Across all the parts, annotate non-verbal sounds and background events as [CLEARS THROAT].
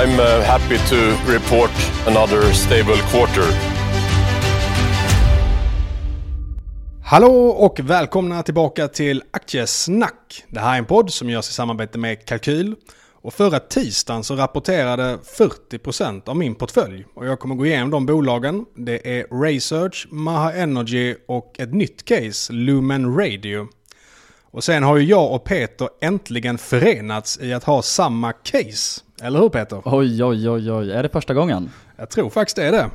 I'm uh, happy to report another stable quarter. Hallå och välkomna tillbaka till Aktiesnack. Det här är en podd som görs i samarbete med Kalkyl. Och förra tisdagen så rapporterade 40% av min portfölj. Och jag kommer gå igenom de bolagen. Det är Research, Maha Energy och ett nytt case, Lumen Radio. Och sen har ju jag och Peter äntligen förenats i att ha samma case. Eller hur Peter? Oj, oj, oj, oj. Är det första gången? Jag tror faktiskt det är det.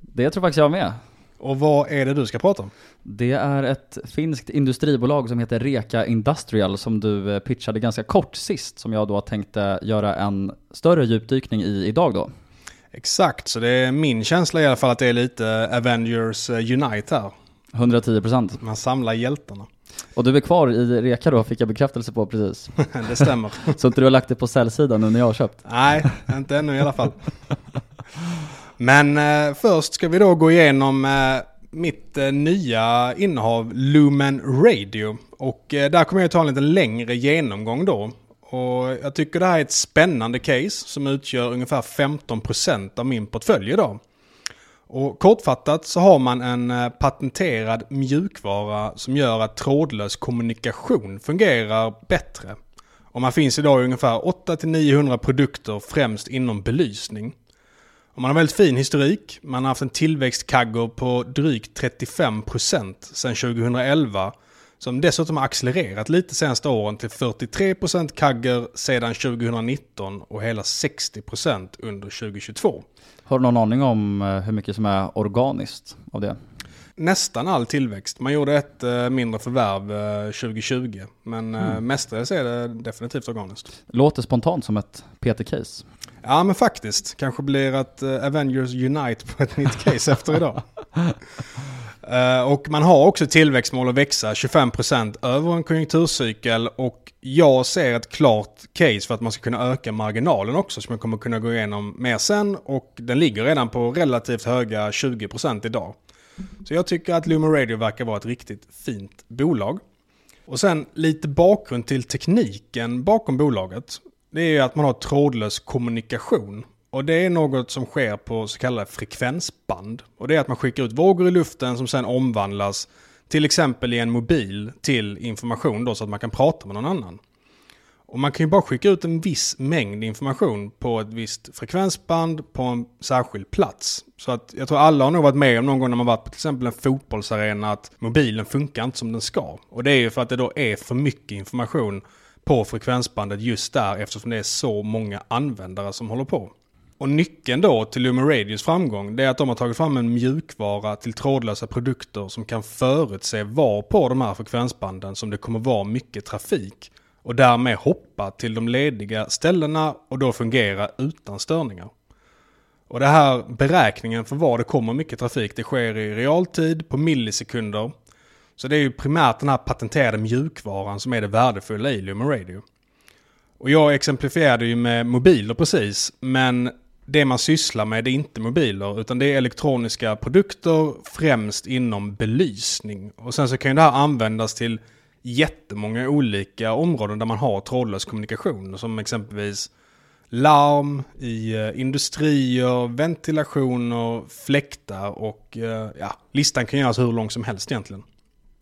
Det tror faktiskt jag med. Och vad är det du ska prata om? Det är ett finskt industribolag som heter Reka Industrial som du eh, pitchade ganska kort sist som jag då tänkte göra en större djupdykning i idag då. Exakt, så det är min känsla i alla fall att det är lite Avengers eh, Unite här. 110%. Man samlar hjältarna. Och du är kvar i Reka då, fick jag bekräftelse på precis. [LAUGHS] det stämmer. [LAUGHS] Så inte du har lagt det på säljsidan nu när jag har köpt? Nej, inte ännu i alla fall. Men eh, först ska vi då gå igenom eh, mitt eh, nya innehav Lumen Radio. Och eh, där kommer jag ta en lite längre genomgång då. Och jag tycker det här är ett spännande case som utgör ungefär 15% av min portfölj idag. Och kortfattat så har man en eh, patenterad mjukvara som gör att trådlös kommunikation fungerar bättre. Och man finns idag i ungefär 800-900 produkter främst inom belysning. Och man har väldigt fin historik. Man har haft en tillväxtkagger på drygt 35% sedan 2011. Som dessutom har accelererat lite senaste åren till 43% kagger sedan 2019 och hela 60% under 2022. Har du någon aning om eh, hur mycket som är organiskt av det? Nästan all tillväxt. Man gjorde ett eh, mindre förvärv eh, 2020. Men eh, Mm. mestadels är det definitivt organiskt. Låter spontant som ett PT-case. Ja men faktiskt. Kanske blir eh, Avengers Unite på ett nytt case efter idag. [LAUGHS] Eh, och man har också tillväxtmål att växa 25% över en konjunkturcykel och jag ser ett klart case för att man ska kunna öka marginalen också som jag kommer kunna gå igenom mer sen och den ligger redan på relativt höga 20% idag. Så jag tycker att Lumen Radio verkar vara ett riktigt fint bolag. Och sen lite bakgrund till tekniken bakom bolaget. Det är ju att man har trådlös kommunikation. Och det är något som sker på så kallade frekvensband. Och det är att man skickar ut vågor i luften som sedan omvandlas till exempel i en mobil till information då så att man kan prata med någon annan. Och man kan ju bara skicka ut en viss mängd information på ett visst frekvensband på en särskild plats. Så att jag tror alla har nog varit med om någon gång när man varit på till exempel en fotbollsarena att mobilen funkar inte som den ska. Och det är ju för att det då är för mycket information på frekvensbandet just där eftersom det är så många användare som håller på. Och nyckeln då till Lumen Radios framgång det är att de har tagit fram en mjukvara till trådlösa produkter som kan förutse var på de här frekvensbanden som det kommer vara mycket trafik. Och därmed hoppa till de lediga ställena och då fungera utan störningar. Och det här beräkningen för var det kommer mycket trafik det sker i realtid på millisekunder. Så det är ju primärt den här patenterade mjukvaran som är det värdefulla i Lumen Radio. Och jag exemplifierade ju med mobiler precis, men det man sysslar med är inte mobiler utan det är elektroniska produkter främst inom belysning. Och sen så kan ju det här användas till jättemånga olika områden där man har trådlös kommunikation som exempelvis larm i eh, industrier, ventilationer, fläktar och eh, ja, listan kan göras hur lång som helst egentligen.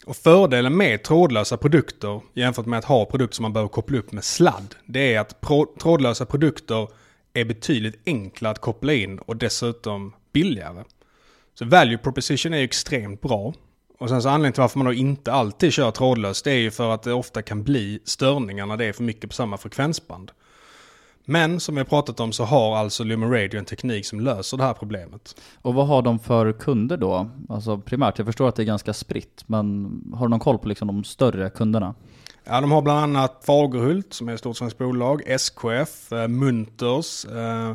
Och fördelen med trådlösa produkter jämfört med att ha produkter som man behöver koppla upp med sladd, det är att trådlösa produkter är betydligt enklare att koppla in och dessutom billigare. Så value proposition är ju extremt bra. Och sen så anledningen till varför man då inte alltid kör trådlöst det är ju för att det ofta kan bli störningar när det är för mycket på samma frekvensband. Men som vi har pratat om så har alltså Lumen Radio en teknik som löser det här problemet. Och vad har de för kunder då? Alltså primärt, jag förstår att det är ganska spritt, men har du någon koll på liksom de större kunderna? Ja, de har bland annat Fagerhult som är ett stort svenskt bolag, SKF, eh, Munters, eh,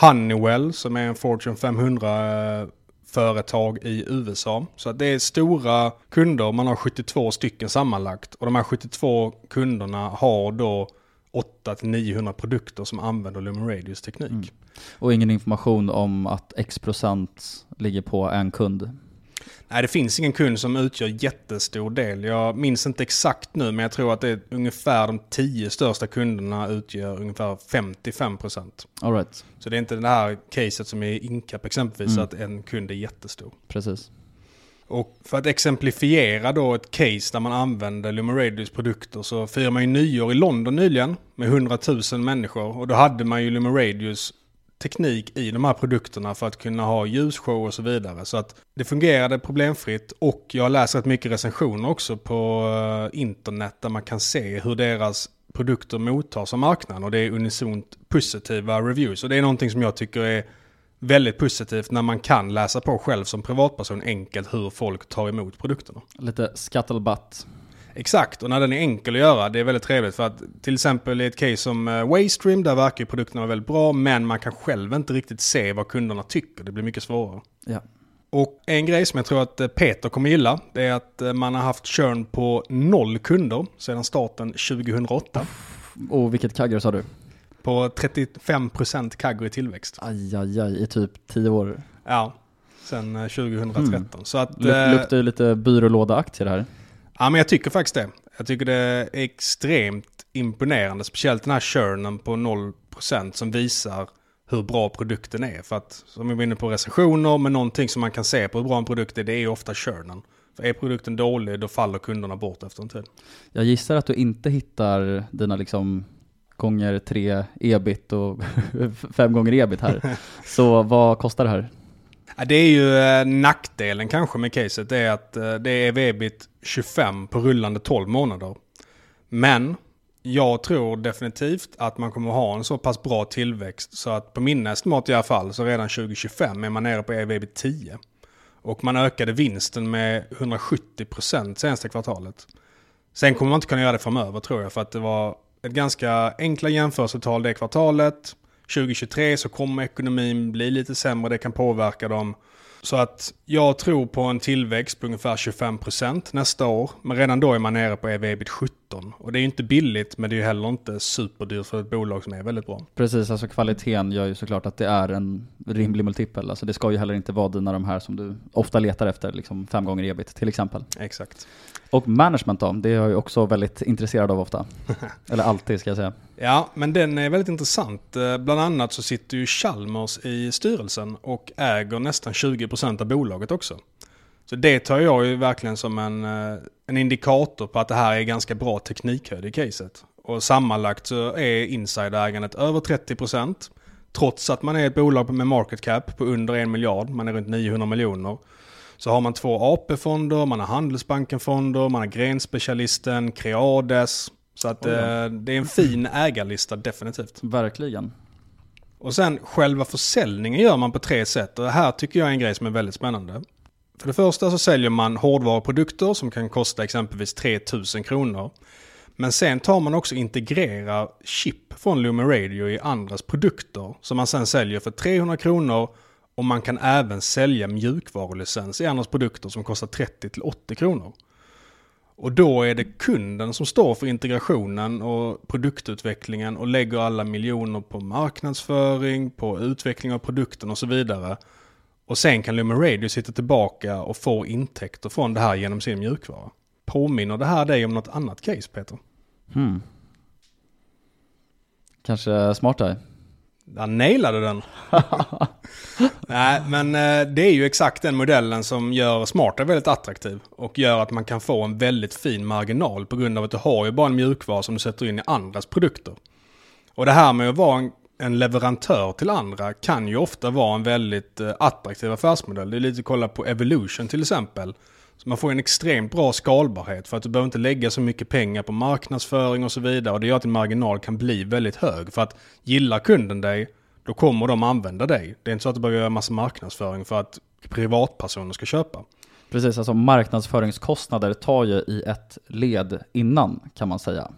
Honeywell som är en Fortune 500 eh, företag i USA. Så att det är stora kunder, man har 72 stycken sammanlagt. Och de här 72 kunderna har då 800-900 produkter som använder Lumen Radios teknik. Mm. Och ingen information om att X procent ligger på en kund? Nej, det finns ingen kund som utgör jättestor del. Jag minns inte exakt nu, men jag tror att det är ungefär de tio största kunderna utgör ungefär 55%. All right. Så det är inte det här caset som är Incap exempelvis, mm. att en kund är jättestor. Precis. Och för att exemplifiera då ett case där man använder Lumen produkter så firar man ju nyår i London nyligen med 100 000 människor. Och då hade man ju Lumen teknik i de här produkterna för att kunna ha ljusshow och så vidare. Så att det fungerade problemfritt och jag läser rätt mycket recensioner också på eh, internet där man kan se hur deras produkter mottas av marknaden och det är unisont positiva reviews. Och det är någonting som jag tycker är väldigt positivt när man kan läsa på själv som privatperson enkelt hur folk tar emot produkterna. Lite scuttlebutt. Exakt, och när den är enkel att göra, det är väldigt trevligt. För att till exempel i ett case som uh, Waystream, där verkar produkterna vara väldigt bra, men man kan själv inte riktigt se vad kunderna tycker. Det blir mycket svårare. Ja. Och en grej som jag tror att eh, Peter kommer gilla, det är att eh, man har haft churn på noll kunder sedan starten 2008. Och vilket kagger sa du? På 35% kagger i tillväxt. Aj, aj, aj, i typ 10 år. Ja, sedan 2013. Mm. Så att, luktar ju lite byrålåda-aktier här. Ja, men jag tycker faktiskt det. Jag tycker det är extremt imponerande, speciellt den här churnen på 0% som visar hur bra produkten är. För att, som vi var inne på recensioner, men någonting som man kan se på hur bra en produkt är, det är ofta churnen. För är produkten dålig, då faller kunderna bort efter en tid. Jag gissar att du inte hittar dina liksom gånger tre ebit och [LAUGHS] fem gånger ebit här. [LAUGHS] Så vad kostar det här? Det är ju eh, nackdelen kanske med caset. Det är att eh, det är ebit 25 på rullande 12 månader. Men jag tror definitivt att man kommer ha en så pass bra tillväxt så att på min estimat i alla fall så redan 2025 är man nere på evb 10. Och man ökade vinsten med 170% senaste kvartalet. Sen kommer man inte kunna göra det framöver tror jag för att det var ett ganska enkla jämförelsetal det kvartalet. 2023 så kommer ekonomin bli lite sämre, det kan påverka dem. Så att jag tror på en tillväxt på ungefär 25% nästa år. Men redan då är man nere på EV-EBIT 17. Och det är ju inte billigt men det är ju heller inte superdyrt för ett bolag som är väldigt bra. Precis, alltså kvaliteten gör ju såklart att det är en rimlig multipel. Alltså det ska ju heller inte vara dina de här som du ofta letar efter, liksom fem gånger ebit till exempel. Exakt. Och management då, det är jag ju också väldigt intresserad av ofta. [LAUGHS] Eller alltid ska jag säga. Ja, men den är väldigt intressant. Eh, bland annat så sitter ju Chalmers i styrelsen och äger nästan 20% av bolaget också. Så det tar jag ju verkligen som en, eh, en indikator på att det här är ganska bra teknikhöjd i caset. Och sammanlagt så är insiderägandet över 30%. Trots att man är ett bolag med market cap på under en miljard, man är runt 900 miljoner. Så har man två AP-fonder, man har Handelsbanken-fonder, man har Grenspecialisten, Creades. Så att oh ja. eh, det är en fin ägarlista definitivt. Verkligen. Och sen själva försäljningen gör man på tre sätt. Och det här tycker jag är en grej som är väldigt spännande. För det första så säljer man hårdvaruprodukter som kan kosta exempelvis 3000 kronor. Men sen tar man också integrerar chip från Lumen Radio i andras produkter som man sen säljer för 300 kronor och man kan även sälja mjukvarulicens i andras produkter som kostar 30-80 kronor. Och då är det kunden som står för integrationen och produktutvecklingen och lägger alla miljoner på marknadsföring, på utveckling av produkten och så vidare. Och sen kan Lumen Radio sitta tillbaka och få intäkter från det här genom sin mjukvara. Påminner det här dig om något annat case Peter? Hmm. Kanske smartare. Han nailade den. [LAUGHS] Nej, men eh, det är ju exakt den modellen som gör Smarta väldigt attraktiv. Och gör att man kan få en väldigt fin marginal på grund av att du har ju bara en mjukvara som du sätter in i andras produkter. Och det här med att vara en en leverantör till andra kan ju ofta vara en väldigt eh, attraktiv affärsmodell. Det är lite att kolla på Evolution till exempel. Så man får en extremt bra skalbarhet för att du behöver inte lägga så mycket pengar på marknadsföring och så vidare. Och det gör att din marginal kan bli väldigt hög. För att gillar kunden dig, då kommer de använda dig. Det är inte så att du behöver göra massa marknadsföring för att privatpersoner ska köpa. Precis, alltså marknadsföringskostnader tar ju i ett led innan kan man säga.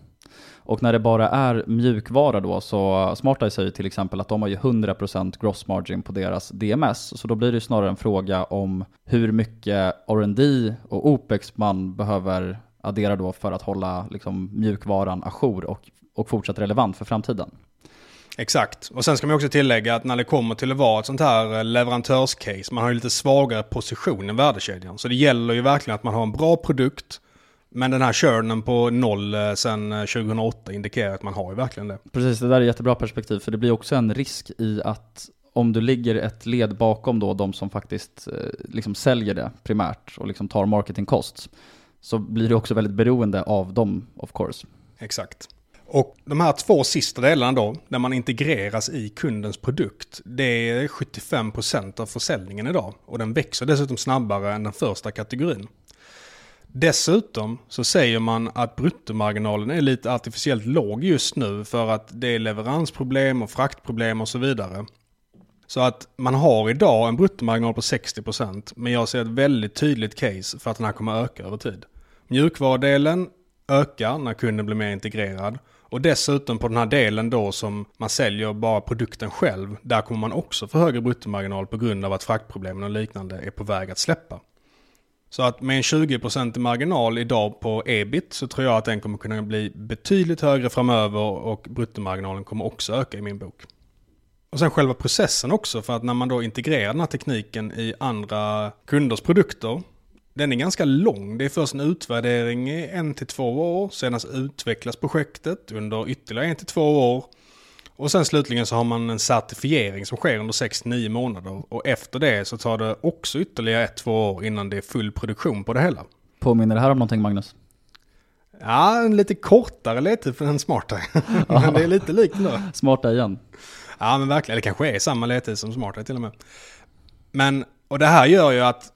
Och när det bara är mjukvara då så SmartEye säger till exempel att de har ju 100% gross margin på deras DMS. Så då blir det snarare en fråga om hur mycket R&D och OPEX man behöver addera då för att hålla liksom, mjukvaran ajour och, och fortsatt relevant för framtiden. Exakt. Och sen ska man också tillägga att när det kommer till att vara ett sånt här eh, leverantörscase, man har ju lite svagare position i värdekedjan. Så det gäller ju verkligen att man har en bra produkt, men den här churnen på noll eh, sedan 2008 eh, indikerar att man har ju verkligen det. Precis, det där är jättebra perspektiv, för det blir också en risk i att om du ligger ett led bakom då de som faktiskt liksom säljer det primärt och liksom tar marketing costs, så blir du också väldigt beroende av dem of course. Exakt. Och de här två sista delarna då, där man integreras i kundens produkt, det är 75% av försäljningen idag. Och den växer dessutom snabbare än den första kategorin. Dessutom så säger man att bruttomarginalen är lite artificiellt låg just nu för att det är leveransproblem och fraktproblem och så vidare. Så att man har idag en bruttomarginal på 60% men jag ser ett väldigt tydligt case för att den här kommer öka över tid. Mjukvarudelen ökar när kunden blir mer integrerad och dessutom på den här delen då som man säljer bara produkten själv, där kommer man också få högre bruttomarginal på grund av att fraktproblemen och liknande är på väg att släppa. Så att med en 20% marginal idag på ebit så tror jag att den kommer kunna bli betydligt högre framöver och bruttomarginalen kommer också öka i min bok. Och sen själva processen också för att när man då integrerar den här tekniken i andra kunders produkter den är ganska lång. Det är först en utvärdering i en till två år. senast utvecklas projektet under ytterligare en till två år. Och sen slutligen så har man en certifiering som sker under 6-9 månader. Och efter det så tar det också ytterligare ett, två år innan det är full produktion på det hela. Påminner det här om någonting Magnus? Ja, en lite kortare ledtid för en smartare. [LAUGHS] men det är lite likt ändå. [LAUGHS] Smarta igen. Ja men verkligen, det kanske är samma ledtid som smartare till och med. Men, och det här gör ju att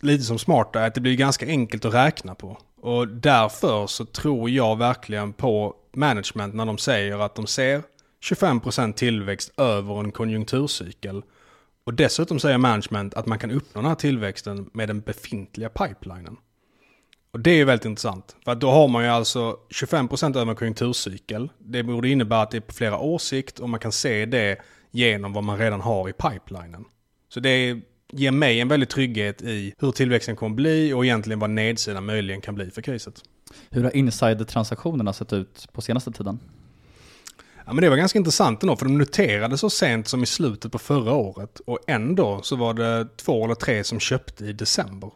lite som smarta, att det blir ganska enkelt att räkna på. Och därför så tror jag verkligen på management när de säger att de ser 25% tillväxt över en konjunkturcykel. Och dessutom säger management att man kan uppnå den här tillväxten med den befintliga pipelinen. Och det är väldigt intressant. För att då har man ju alltså 25% över en konjunkturcykel. Det borde innebära att det är på flera års sikt och man kan se det genom vad man redan har i pipelinen. Så det är ger mig en väldig trygghet i hur tillväxten kommer bli och egentligen vad nedsidan möjligen kan bli för caset. Hur har insider-transaktionerna sett ut på senaste tiden? Ja, men det var ganska intressant ändå, för de noterade så sent som i slutet på förra året. Och ändå så var det två eller tre som köpte i december.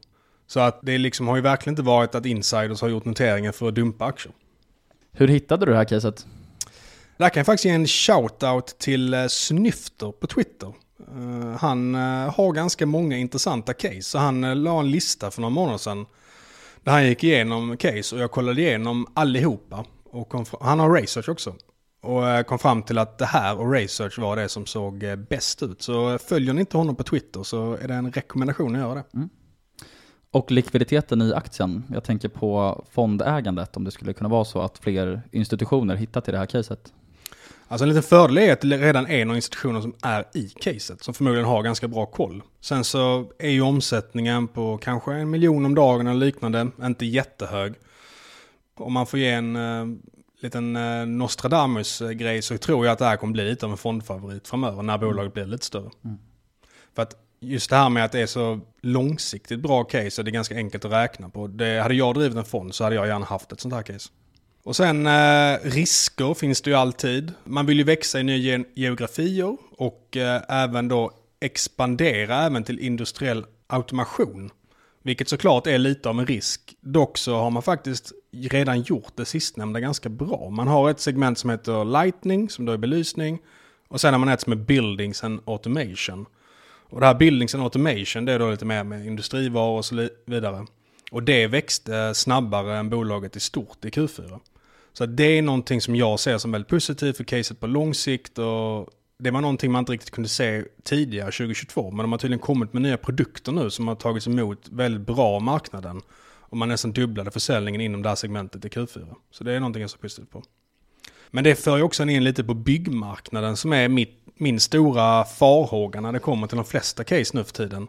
Så att det liksom har ju verkligen inte varit att insiders har gjort noteringar för att dumpa aktier. Hur hittade du det här caset? Där kan jag faktiskt ge en shout-out till eh, Snyfter på Twitter. Uh, han uh, har ganska många intressanta case. Så han la en lista för några månader sedan. Där han gick igenom case och jag kollade igenom allihopa. Och han har research också. Och kom fram till att det här och research var det som såg bäst ut. Så följer ni inte honom på Twitter så är det en rekommendation att göra det. Mm. Och likviditeten i aktien, jag tänker på fondägandet, om det skulle kunna vara så att fler institutioner hittar till det här caset. Alltså en liten fördel är att det redan är några institutioner som är i caset, som förmodligen har ganska bra koll. Sen så är ju omsättningen på kanske en miljon om dagen eller liknande inte jättehög. Om man får ge en liten uh, Nostradamus-grej så tror jag att det här kommer bli lite av en fondfavorit framöver när bolaget blir lite större. Mm. För att just det här med att det är så långsiktigt bra case och det är ganska enkelt att räkna på. Det, hade jag drivit en fond så hade jag gärna haft ett sånt här case. Och sen eh, risker finns det ju alltid. Man vill ju växa i nya geografier och eh, även då expandera även till industriell automation. Vilket såklart är lite av en risk. Dock så har man faktiskt redan gjort det sistnämnda ganska bra. Man har ett segment som heter Lightning, som då är belysning. Och sen har man ett som är Buildings and Automation. Och det här Buildings and Automation, det är då lite mer med industrivaror och så vidare. Och det växte snabbare än bolaget i stort i Q4. Så det är någonting som jag ser som väldigt positivt för caset på lång sikt och det var någonting man inte riktigt kunde se tidigare 2022. Men de har tydligen kommit med nya produkter nu som har tagits emot väldigt bra av marknaden. Och man nästan dubblade försäljningen inom det här segmentet i Q4. Så det är någonting jag ser positivt på. Men det för ju också in lite på byggmarknaden som är mitt, min stora farhåga när det kommer till de flesta case nu för tiden.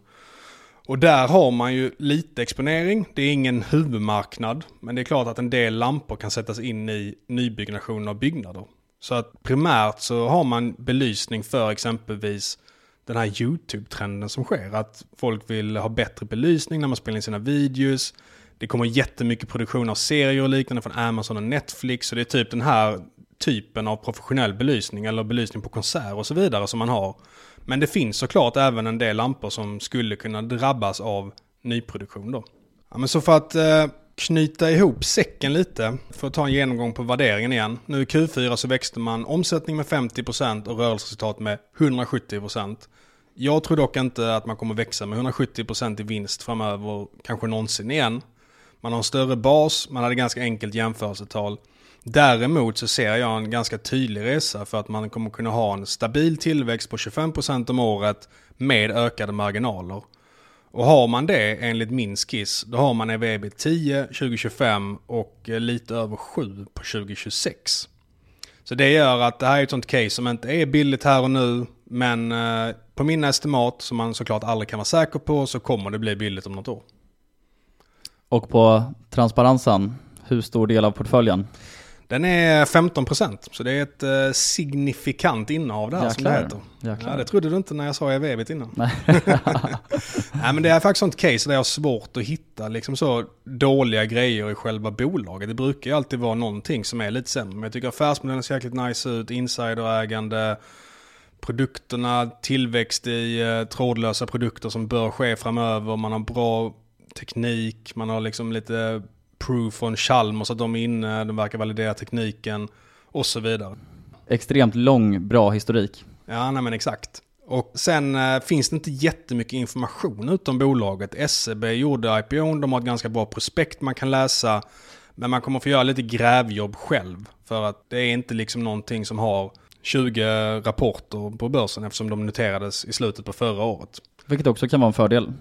Och där har man ju lite exponering. Det är ingen huvudmarknad. Men det är klart att en del lampor kan sättas in i nybyggnation av byggnader. Så att primärt så har man belysning för exempelvis den här YouTube-trenden som sker. Att folk vill ha bättre belysning när man spelar in sina videos. Det kommer jättemycket produktion av serier och liknande från Amazon och Netflix. Så det är typ den här typen av professionell belysning eller belysning på konsert och så vidare som man har. Men det finns såklart även en del lampor som skulle kunna drabbas av nyproduktion då. Ja, men så för att eh, knyta ihop säcken lite, för att ta en genomgång på värderingen igen. Nu i Q4 så växte man omsättning med 50% och rörelseresultat med 170%. Jag tror dock inte att man kommer växa med 170% i vinst framöver, kanske någonsin igen. Man har en större bas, man hade ganska enkelt jämförelsetal. Däremot så ser jag en ganska tydlig resa för att man kommer kunna ha en stabil tillväxt på 25% om året med ökade marginaler. Och har man det enligt min skiss, då har man EVB 10 2025 och eh, lite över 7 på 2026. Så det gör att det här är ett sånt case som inte är billigt här och nu, men eh, på min estimat, som man såklart aldrig kan vara säker på, så kommer det bli billigt om något år. Och på transparensen, hur stor del av portföljen? Den är 15% så det är ett eh, signifikant innehav där som det heter. Jäklar. Ja, det trodde du inte när jag sa evigt innan. Nej. [LAUGHS] [LAUGHS] Nej men det är faktiskt sånt case där jag har svårt att hitta liksom så dåliga grejer i själva bolaget. Det brukar ju alltid vara någonting som är lite sämre. Men jag tycker affärsmodellen ser jäkligt nice ut, insiderägande, produkterna, tillväxt i eh, trådlösa produkter som bör ske framöver. Man har bra teknik, man har liksom lite proof från Chalmers att de är inne, de verkar validera tekniken och så vidare. Extremt lång, bra historik. Ja, nej men exakt. Och sen eh, finns det inte jättemycket information utom bolaget. SEB gjorde IPO, de har ett ganska bra prospekt man kan läsa. Men man kommer få göra lite grävjobb själv. För att det är inte liksom någonting som har 20 rapporter på börsen eftersom de noterades i slutet på förra året. Vilket också kan vara en fördel.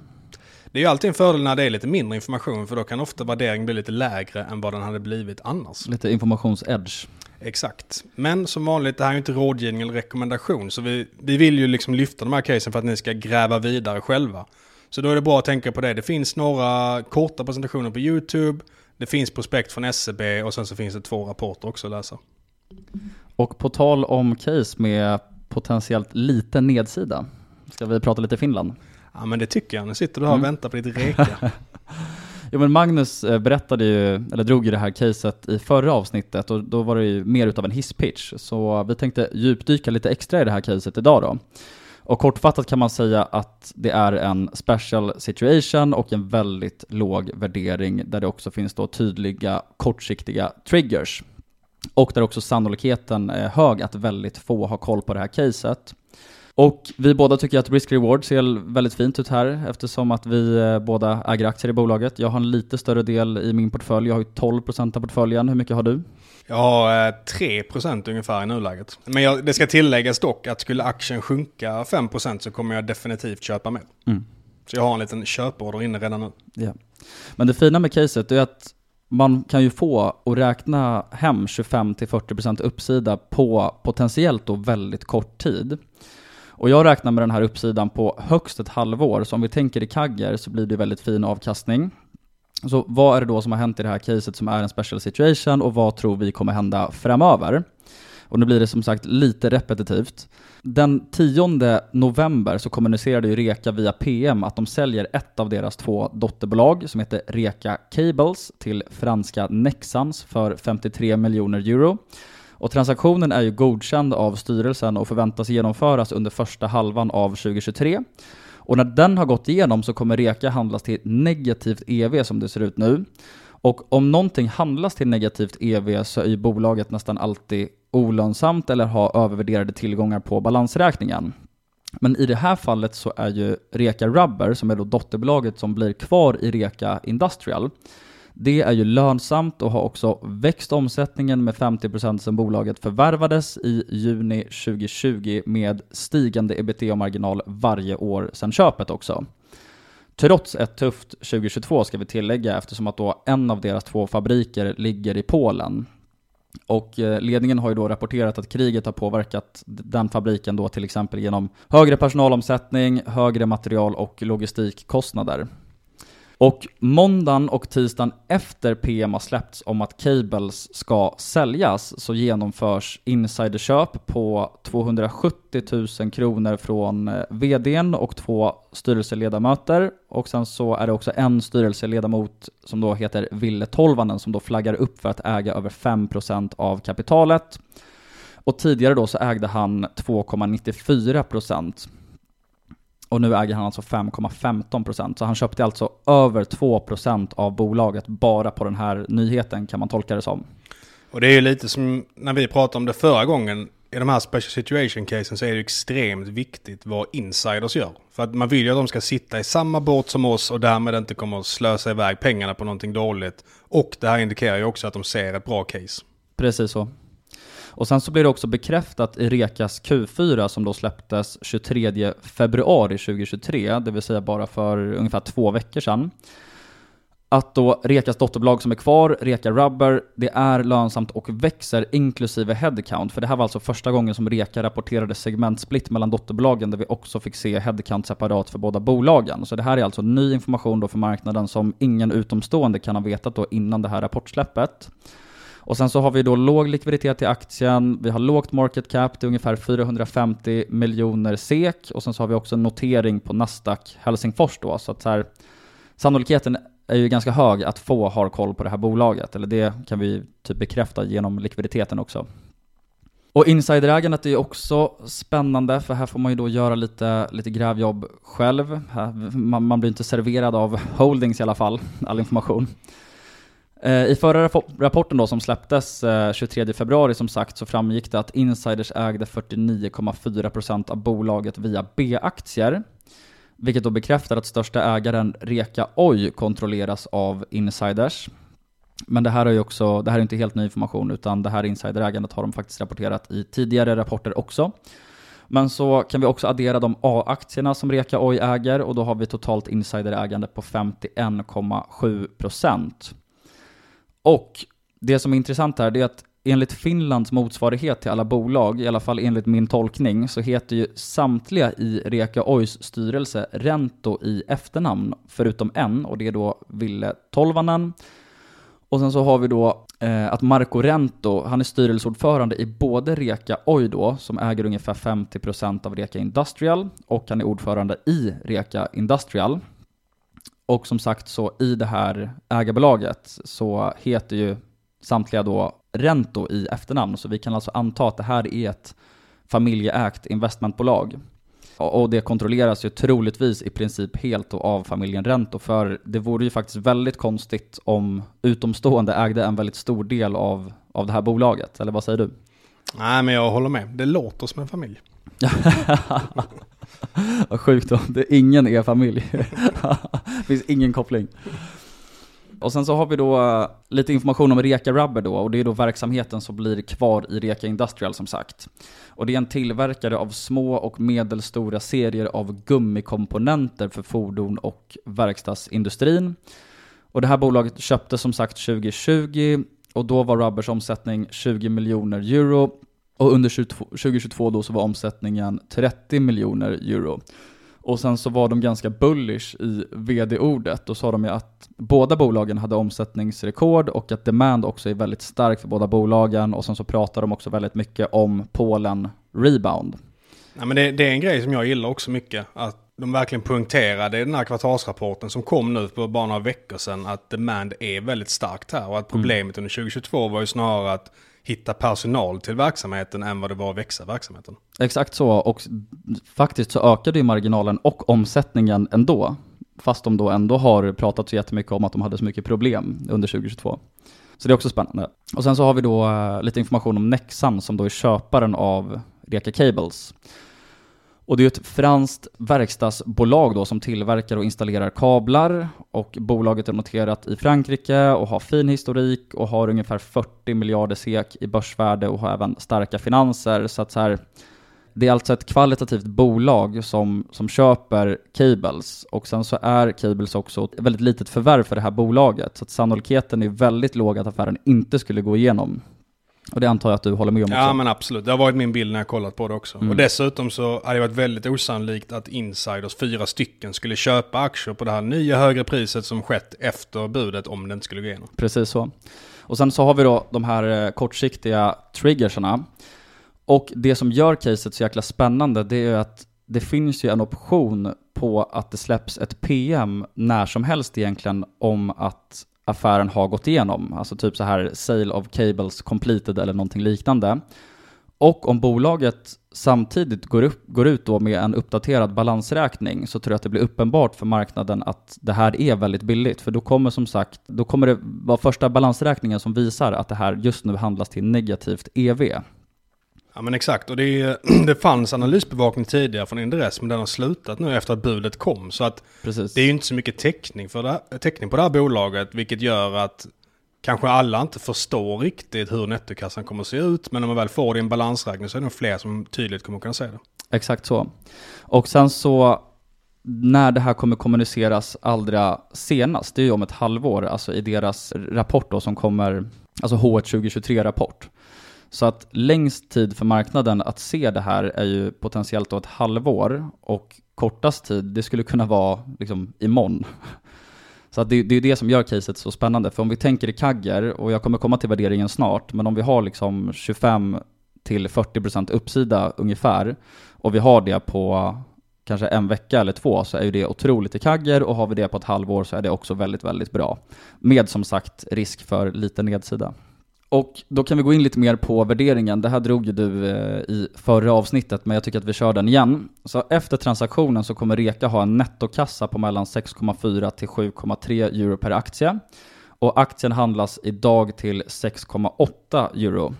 Det är ju alltid en fördel när det är lite mindre information för då kan ofta värderingen bli lite lägre än vad den hade blivit annars. Lite informations-edge. Exakt. Men som vanligt, det här är ju inte rådgivning eller rekommendation. Så vi, vi vill ju liksom lyfta de här casen för att ni ska gräva vidare själva. Så då är det bra att tänka på det. Det finns några korta presentationer på YouTube. Det finns prospekt från SEB och sen så finns det två rapporter också att läsa. Och på tal om case med potentiellt liten nedsida, ska vi prata lite Finland? Ja men det tycker jag. Nu sitter du här och mm. väntar på ditt reka. [LAUGHS] Jo men Magnus eh, berättade ju, eller drog ju det här caset i förra avsnittet och då var det ju mer utav en hisspitch. Så vi tänkte djupdyka lite extra i det här caset idag då. Och kortfattat kan man säga att det är en special situation och en väldigt låg värdering där det också finns då tydliga kortsiktiga triggers. Och där också sannolikheten är hög att väldigt få har koll på det här caset. Och vi båda tycker att risk-reward ser väldigt fint ut här eftersom att vi eh, båda äger aktier i bolaget. Jag har en lite större del i min portfölj. Jag har ju 12% av portföljen. Hur mycket har du? Jag har 3% eh, ungefär i nuläget. Men jag, det ska tilläggas dock att skulle aktien sjunka 5% så kommer jag definitivt köpa mer. Mm. Så jag har en liten köporder inne redan nu. Ja. Men det fina med caset är att man kan ju få och räkna hem 25-40% uppsida på potentiellt då väldigt kort tid. Och jag räknar med den här uppsidan på högst ett halvår, så om vi tänker i kagger så blir det väldigt fin avkastning. Så vad är det då som har hänt i det här caset som är en special situation och vad tror vi kommer hända framöver? Och nu blir det som sagt lite repetitivt. Den 10 november så kommunicerade ju Reka via PM att de säljer ett av deras två dotterbolag som heter Reka Cables till franska Nexans för 53 miljoner euro. Och transaktionen är ju godkänd av styrelsen och förväntas genomföras under första halvan av 2023. Och när den har gått igenom så kommer Reka handlas till negativt EV som det ser ut nu. Och om någonting handlas till negativt EV så är ju bolaget nästan alltid olönsamt eller har övervärderade tillgångar på balansräkningen. Men i det här fallet så är ju Reka Rubber, som är då dotterbolaget som blir kvar i Reka Industrial, det är ju lönsamt och har också växt omsättningen med 50% sedan bolaget förvärvades i juni 2020 med stigande ebitda-marginal varje år sedan köpet också. Trots ett tufft 2022 ska vi tillägga eftersom att då en av deras två fabriker ligger i Polen. Och eh, ledningen har ju då rapporterat att kriget har påverkat den fabriken då till exempel genom högre personalomsättning, högre material och logistikkostnader. Och måndagen och tisdagen efter PM har släppts om att Cables ska säljas så genomförs insiderköp på 270 000 kronor från eh, VDn och två styrelseledamöter. Och sen så är det också en styrelseledamot som då heter Ville Tolvanen som då flaggar upp för att äga över 5% av kapitalet. Och tidigare då så ägde han 2,94%. Och nu äger han alltså 5,15%. Så han köpte alltså över 2% av bolaget bara på den här nyheten kan man tolka det som. Och det är ju lite som när vi pratade om det förra gången. I de här special situation casen så är det extremt viktigt vad insiders gör. För att man vill ju att de ska sitta i samma båt som oss och därmed inte kommer att slösa iväg pengarna på någonting dåligt. Och det här indikerar ju också att de ser ett bra case. Precis så. Och sen så blir det också bekräftat i Rekas Q4 som då släpptes 23 februari 2023, det vill säga bara för ungefär två veckor sedan. Att då Rekas dotterbolag som är kvar, Reka Rubber, det är lönsamt och växer inklusive headcount. För det här var alltså första gången som Reka rapporterade segmentsplitt mellan dotterbolagen där vi också fick se headcount separat för båda bolagen. Så det här är alltså ny information då för marknaden som ingen utomstående kan ha vetat då innan det här rapportsläppet. Och sen så har vi då låg likviditet i aktien, vi har lågt market cap, det är ungefär 450 miljoner SEK och sen så har vi också en notering på Nasdaq Helsingfors då, så att så här, sannolikheten är ju ganska hög att få har koll på det här bolaget, eller det kan vi typ bekräfta genom likviditeten också. Och insiderägandet är ju också spännande, för här får man ju då göra lite, lite grävjobb själv. Man, man blir inte serverad av holdings i alla fall, all information. Eh, I förra rapporten då som släpptes eh, 23 februari som sagt så framgick det att insiders ägde 49,4% av bolaget via B-aktier. Vilket då bekräftar att största ägaren Reka Oy kontrolleras av insiders. Men det här är ju också, det här är inte helt ny information utan det här insiderägandet har de faktiskt rapporterat i tidigare rapporter också. Men så kan vi också addera de A-aktierna som Reka Oy äger och då har vi totalt insiderägande på 51,7%. Och det som är intressant här är att enligt Finlands motsvarighet till alla bolag, i alla fall enligt min tolkning, så heter ju samtliga i Reka Oys styrelse Rento i efternamn, förutom en, och det är då Ville Tolvanen. Och sen så har vi då eh, att Marco Rento, han är styrelseordförande i både Reka Oy då, som äger ungefär 50% av Reka Industrial, och han är ordförande i Reka Industrial. Och som sagt så i det här ägarbolaget så heter ju samtliga då Rento i efternamn, så vi kan alltså anta att det här är ett familjeägt investmentbolag. Och det kontrolleras ju troligtvis i princip helt av familjen Rento, för det vore ju faktiskt väldigt konstigt om utomstående ägde en väldigt stor del av, av det här bolaget, eller vad säger du? Nej, men jag håller med. Det låter som en familj. [LAUGHS] [LAUGHS] Vad sjukt då. Det är ingen er familj. det [LAUGHS] finns ingen koppling. Och sen så har vi då eh, lite information om Reka Rubber då, och det är då verksamheten som blir kvar i Reka Industrial som sagt. Och det är en tillverkare av små och medelstora serier av gummikomponenter för fordon och verkstadsindustrin. Och det här bolaget köptes som sagt 2020 och då var Rubbers omsättning 20 miljoner euro och under 2022 då så var omsättningen 30 miljoner euro. Och sen så var de ganska bullish i vd-ordet. Då sa de ju att båda bolagen hade omsättningsrekord och att demand också är väldigt stark för båda bolagen. Och sen så pratar de också väldigt mycket om Polen rebound. Ja, men det, det, är en grej som jag gillar också mycket. Att de verkligen poängterade i den här kvartalsrapporten som kom nu för bara några veckor sedan att demand är väldigt starkt här. Och att problemet mm. under 2022 var ju snarare att hitta personal till verksamheten än vad det var att växa verksamheten. Exakt så, och faktiskt så ökade ju marginalen och omsättningen ändå. Fast de då ändå har pratat så jättemycket om att de hade så mycket problem under 2022. Så det är också spännande. Och sen så har vi då eh, lite information om Nexan som då är köparen av Reka Cables. Och det är ett franskt verkstadsbolag då som tillverkar och installerar kablar och bolaget är noterat i Frankrike och har fin historik och har ungefär 40 miljarder SEK i börsvärde och har även starka finanser. Så att så här, det är alltså ett kvalitativt bolag som, som köper Cables och sen så är Cables också ett väldigt litet förvärv för det här bolaget. Så att sannolikheten är väldigt låg att affären inte skulle gå igenom. Och det antar jag att du håller med om också? Ja men absolut, det har varit min bild när jag kollat på det också. Mm. Och dessutom så hade det varit väldigt osannolikt att insiders, fyra stycken, skulle köpa aktier på det här nya högre priset som skett efter budet om det inte skulle gå igenom. Precis så. Och sen så har vi då de här eh, kortsiktiga triggersarna. Och det som gör caset så jäkla spännande det är att det finns ju en option på att det släpps ett PM när som helst egentligen om att affären har gått igenom. Alltså typ så här sale of cables completed eller någonting liknande. Och om bolaget samtidigt går, upp, går ut då med en uppdaterad balansräkning så tror jag att det blir uppenbart för marknaden att det här är väldigt billigt. För då kommer som sagt, då kommer det vara första balansräkningen som visar att det här just nu handlas till negativt EV. Ja men exakt, och det, [CLEARS THROAT] det fanns analysbevakning tidigare från Inderes men den har slutat nu efter att budet kom. Så att Precis. det är ju inte så mycket täckning, för det, täckning på det här bolaget vilket gör att kanske alla inte förstår riktigt hur nettokassan kommer att se ut. Men när man väl får det i en balansräkning så är det nog fler som tydligt kommer att kunna se det. Exakt så. Och sen så när det här kommer kommuniceras allra senast, det är ju om ett halvår, alltså i deras rapport då som kommer, alltså H1 2023-rapport. Så att längst tid för marknaden att se det här är ju potentiellt då ett halvår och kortast tid, det skulle kunna vara liksom imorgon. Så att det, det är det som gör caset så spännande. För om vi tänker i kagger, och jag kommer komma till värderingen snart, men om vi har liksom 25 till 40% uppsida ungefär, och vi har det på kanske en vecka eller två, så är ju det otroligt i kagger, och har vi det på ett halvår så är det också väldigt, väldigt bra. Med som sagt risk för lite nedsida. Och då kan vi gå in lite mer på värderingen. Det här drog ju du eh, i förra avsnittet, men jag tycker att vi kör den igen. Så efter transaktionen så kommer Reka ha en nettokassa på mellan 6,4 till 7,3 euro per aktie. Och aktien handlas idag till 6,8 euro.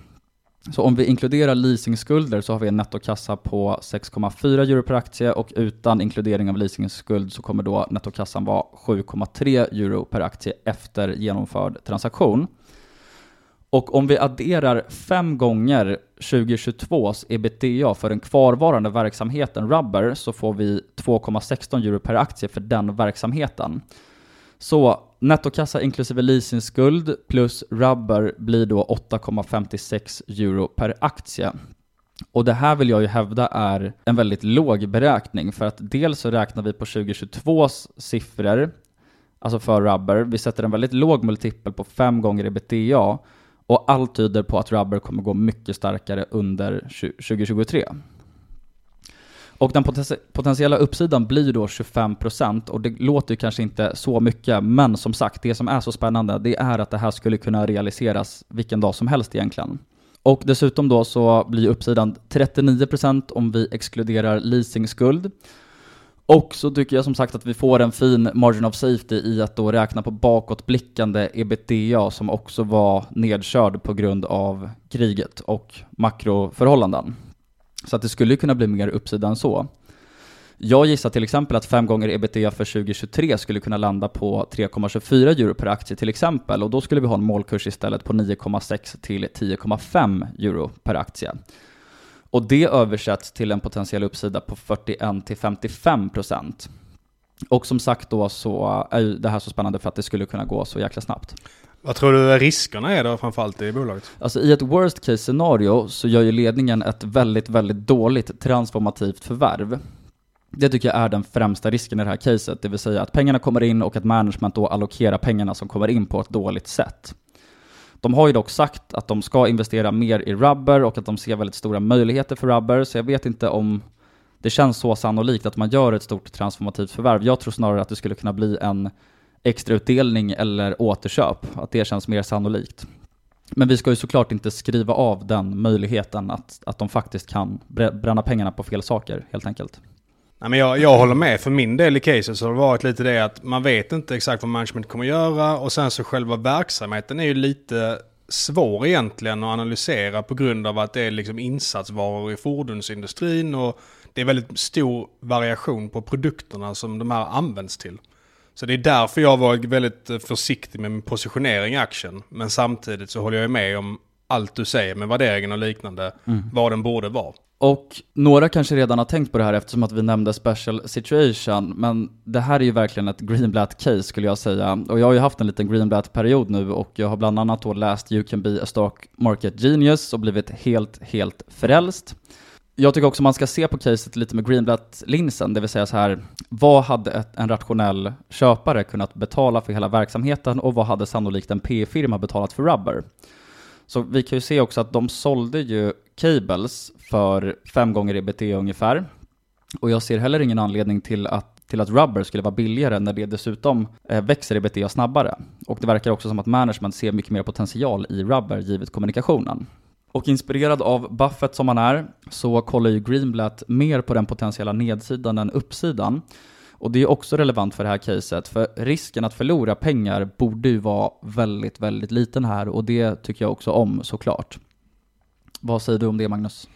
Så om vi inkluderar leasingskulder så har vi en nettokassa på 6,4 euro per aktie och utan inkludering av leasingskuld så kommer då nettokassan vara 7,3 euro per aktie efter genomförd transaktion. Och om vi adderar fem gånger 2022s ebitda för den kvarvarande verksamheten Rubber så får vi 2,16 euro per aktie för den verksamheten. Så nettokassa inklusive leasingskuld plus Rubber blir då 8,56 euro per aktie. Och det här vill jag ju hävda är en väldigt låg beräkning för att dels så räknar vi på 2022s siffror, alltså för Rubber, vi sätter en väldigt låg multipel på 5 gånger ebitda och allt tyder på att Rubber kommer gå mycket starkare under 2023. Och den potentiella uppsidan blir då 25% och det låter ju kanske inte så mycket, men som sagt, det som är så spännande, det är att det här skulle kunna realiseras vilken dag som helst egentligen. Och dessutom då så blir uppsidan 39% om vi exkluderar leasingskuld och så tycker jag som sagt att vi får en fin margin of safety i att då räkna på bakåtblickande ebitda som också var nedkörd på grund av kriget och makroförhållanden. Så att det skulle kunna bli mer uppsida än så. Jag gissar till exempel att fem gånger ebitda för 2023 skulle kunna landa på 3,24 euro per aktie till exempel och då skulle vi ha en målkurs istället på 9,6 till 10,5 euro per aktie. Och det översätts till en potentiell uppsida på 41 till 55 procent. Och som sagt då så är det här så spännande för att det skulle kunna gå så jäkla snabbt. Vad tror du riskerna är då framförallt i bolaget? Alltså i ett worst case scenario så gör ju ledningen ett väldigt, väldigt dåligt transformativt förvärv. Det tycker jag är den främsta risken i det här caset, det vill säga att pengarna kommer in och att management då allokerar pengarna som kommer in på ett dåligt sätt. De har ju dock sagt att de ska investera mer i rubber och att de ser väldigt stora möjligheter för rubber, så jag vet inte om det känns så sannolikt att man gör ett stort transformativt förvärv. Jag tror snarare att det skulle kunna bli en extrautdelning eller återköp, att det känns mer sannolikt. Men vi ska ju såklart inte skriva av den möjligheten att, att de faktiskt kan bränna pengarna på fel saker, helt enkelt. Nej, men jag, jag håller med. För min del i caset så har det varit lite det att man vet inte exakt vad management kommer göra och sen så själva verksamheten är ju lite svår egentligen att analysera på grund av att det är liksom insatsvaror i fordonsindustrin och det är väldigt stor variation på produkterna som de här används till. Så det är därför jag var väldigt försiktig med min positionering i aktien. Men samtidigt så håller jag med om allt du säger med värderingen och liknande, mm. vad den borde vara. Och några kanske redan har tänkt på det här eftersom att vi nämnde special situation, men det här är ju verkligen ett Greenblatt-case skulle jag säga. Och jag har ju haft en liten Greenblatt-period nu och jag har bland annat då läst You can be a stock market genius och blivit helt, helt frälst. Jag tycker också man ska se på caset lite med Greenblatt-linsen, det vill säga så här, vad hade ett, en rationell köpare kunnat betala för hela verksamheten och vad hade sannolikt en P-firma betalat för rubber? Så vi kan ju se också att de sålde ju cables för fem gånger EBT ungefär. Och jag ser heller ingen anledning till att, till att rubber skulle vara billigare när det dessutom eh, växer EBT snabbare. Och det verkar också som att management ser mycket mer potential i rubber givet kommunikationen. Och inspirerad av Buffett som han är, så kollar ju Greenblatt mer på den potentiella nedsidan än uppsidan. Och det är också relevant för det här caset, för risken att förlora pengar borde ju vara väldigt, väldigt liten här och det tycker jag också om såklart. Vad säger du om det Magnus?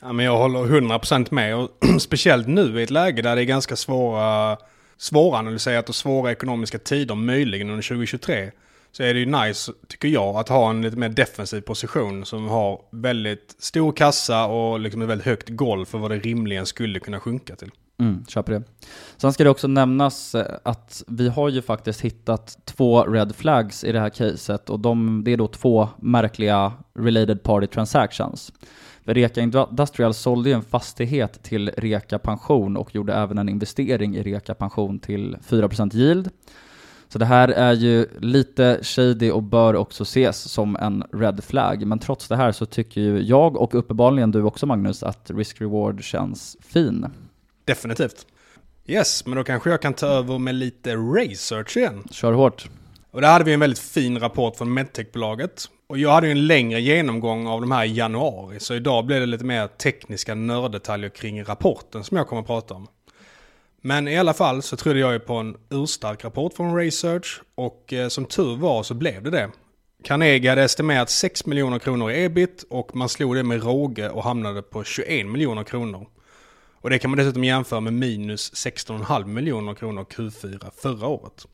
Ja, men jag håller 100% med och [CLEARS THROAT] speciellt nu i ett läge där det är ganska svåra, svåranalyserat och svåra ekonomiska tider möjligen under 2023 så är det ju nice, tycker jag, att ha en lite mer defensiv position som har väldigt stor kassa och liksom ett väldigt högt golv för vad det rimligen skulle kunna sjunka till. Mm, köper det. Sen ska det också nämnas eh, att vi har ju faktiskt hittat två red flags i det här caset och de, det är då två märkliga related party transactions. Reka Industrial sålde ju en fastighet till Reka Pension och gjorde även en investering i Reka Pension till 4% yield. Så det här är ju lite shady och bör också ses som en red flag. Men trots det här så tycker ju jag och uppenbarligen du också Magnus att risk-reward känns fin. Definitivt. Yes, men då kanske jag kan ta över med lite research igen. Kör hårt. Och där hade vi en väldigt fin rapport från Medtech-bolaget. Och jag hade ju en längre genomgång av de här i januari, så idag blir det lite mer tekniska nörddetaljer kring rapporten som jag kommer att prata om. Men i alla fall så trodde jag ju på en urstark rapport från Research och eh, som tur var så blev det det. Carnegie hade estimerat 6 miljoner kronor i ebit och man slog det med råge och hamnade på 21 miljoner kronor. Och det kan man dessutom jämföra med minus 16,5 miljoner kronor Q4 förra året.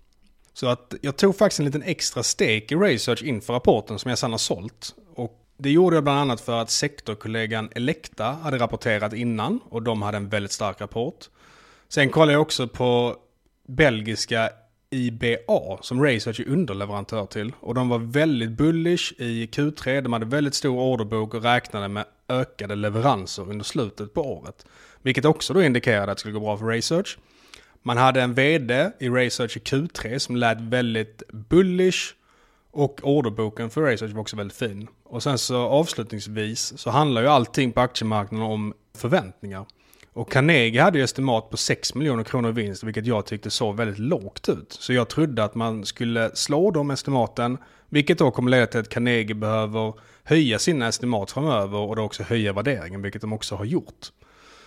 Så att jag tog faktiskt en liten extra stake i research inför rapporten som jag sedan har sålt. Och det gjorde jag bland annat för att sektorkollegan Elekta hade rapporterat innan och de hade en väldigt stark rapport. Sen kollade jag också på belgiska IBA som Research är underleverantör till. Och de var väldigt bullish i Q3. De hade väldigt stor orderbok och räknade med ökade leveranser under slutet på året. Vilket också då indikerade att det skulle gå bra för Research. Man hade en vd i Research i Q3 som lät väldigt bullish. Och orderboken för Research var också väldigt fin. Och sen så avslutningsvis så handlar ju allting på aktiemarknaden om förväntningar. Och Carnegie hade ju estimat på 6 miljoner kronor i vinst, vilket jag tyckte såg väldigt lågt ut. Så jag trodde att man skulle slå de estimaten, vilket då kommer leda till att Carnegie behöver höja sina estimat framöver och då också höja värderingen, vilket de också har gjort.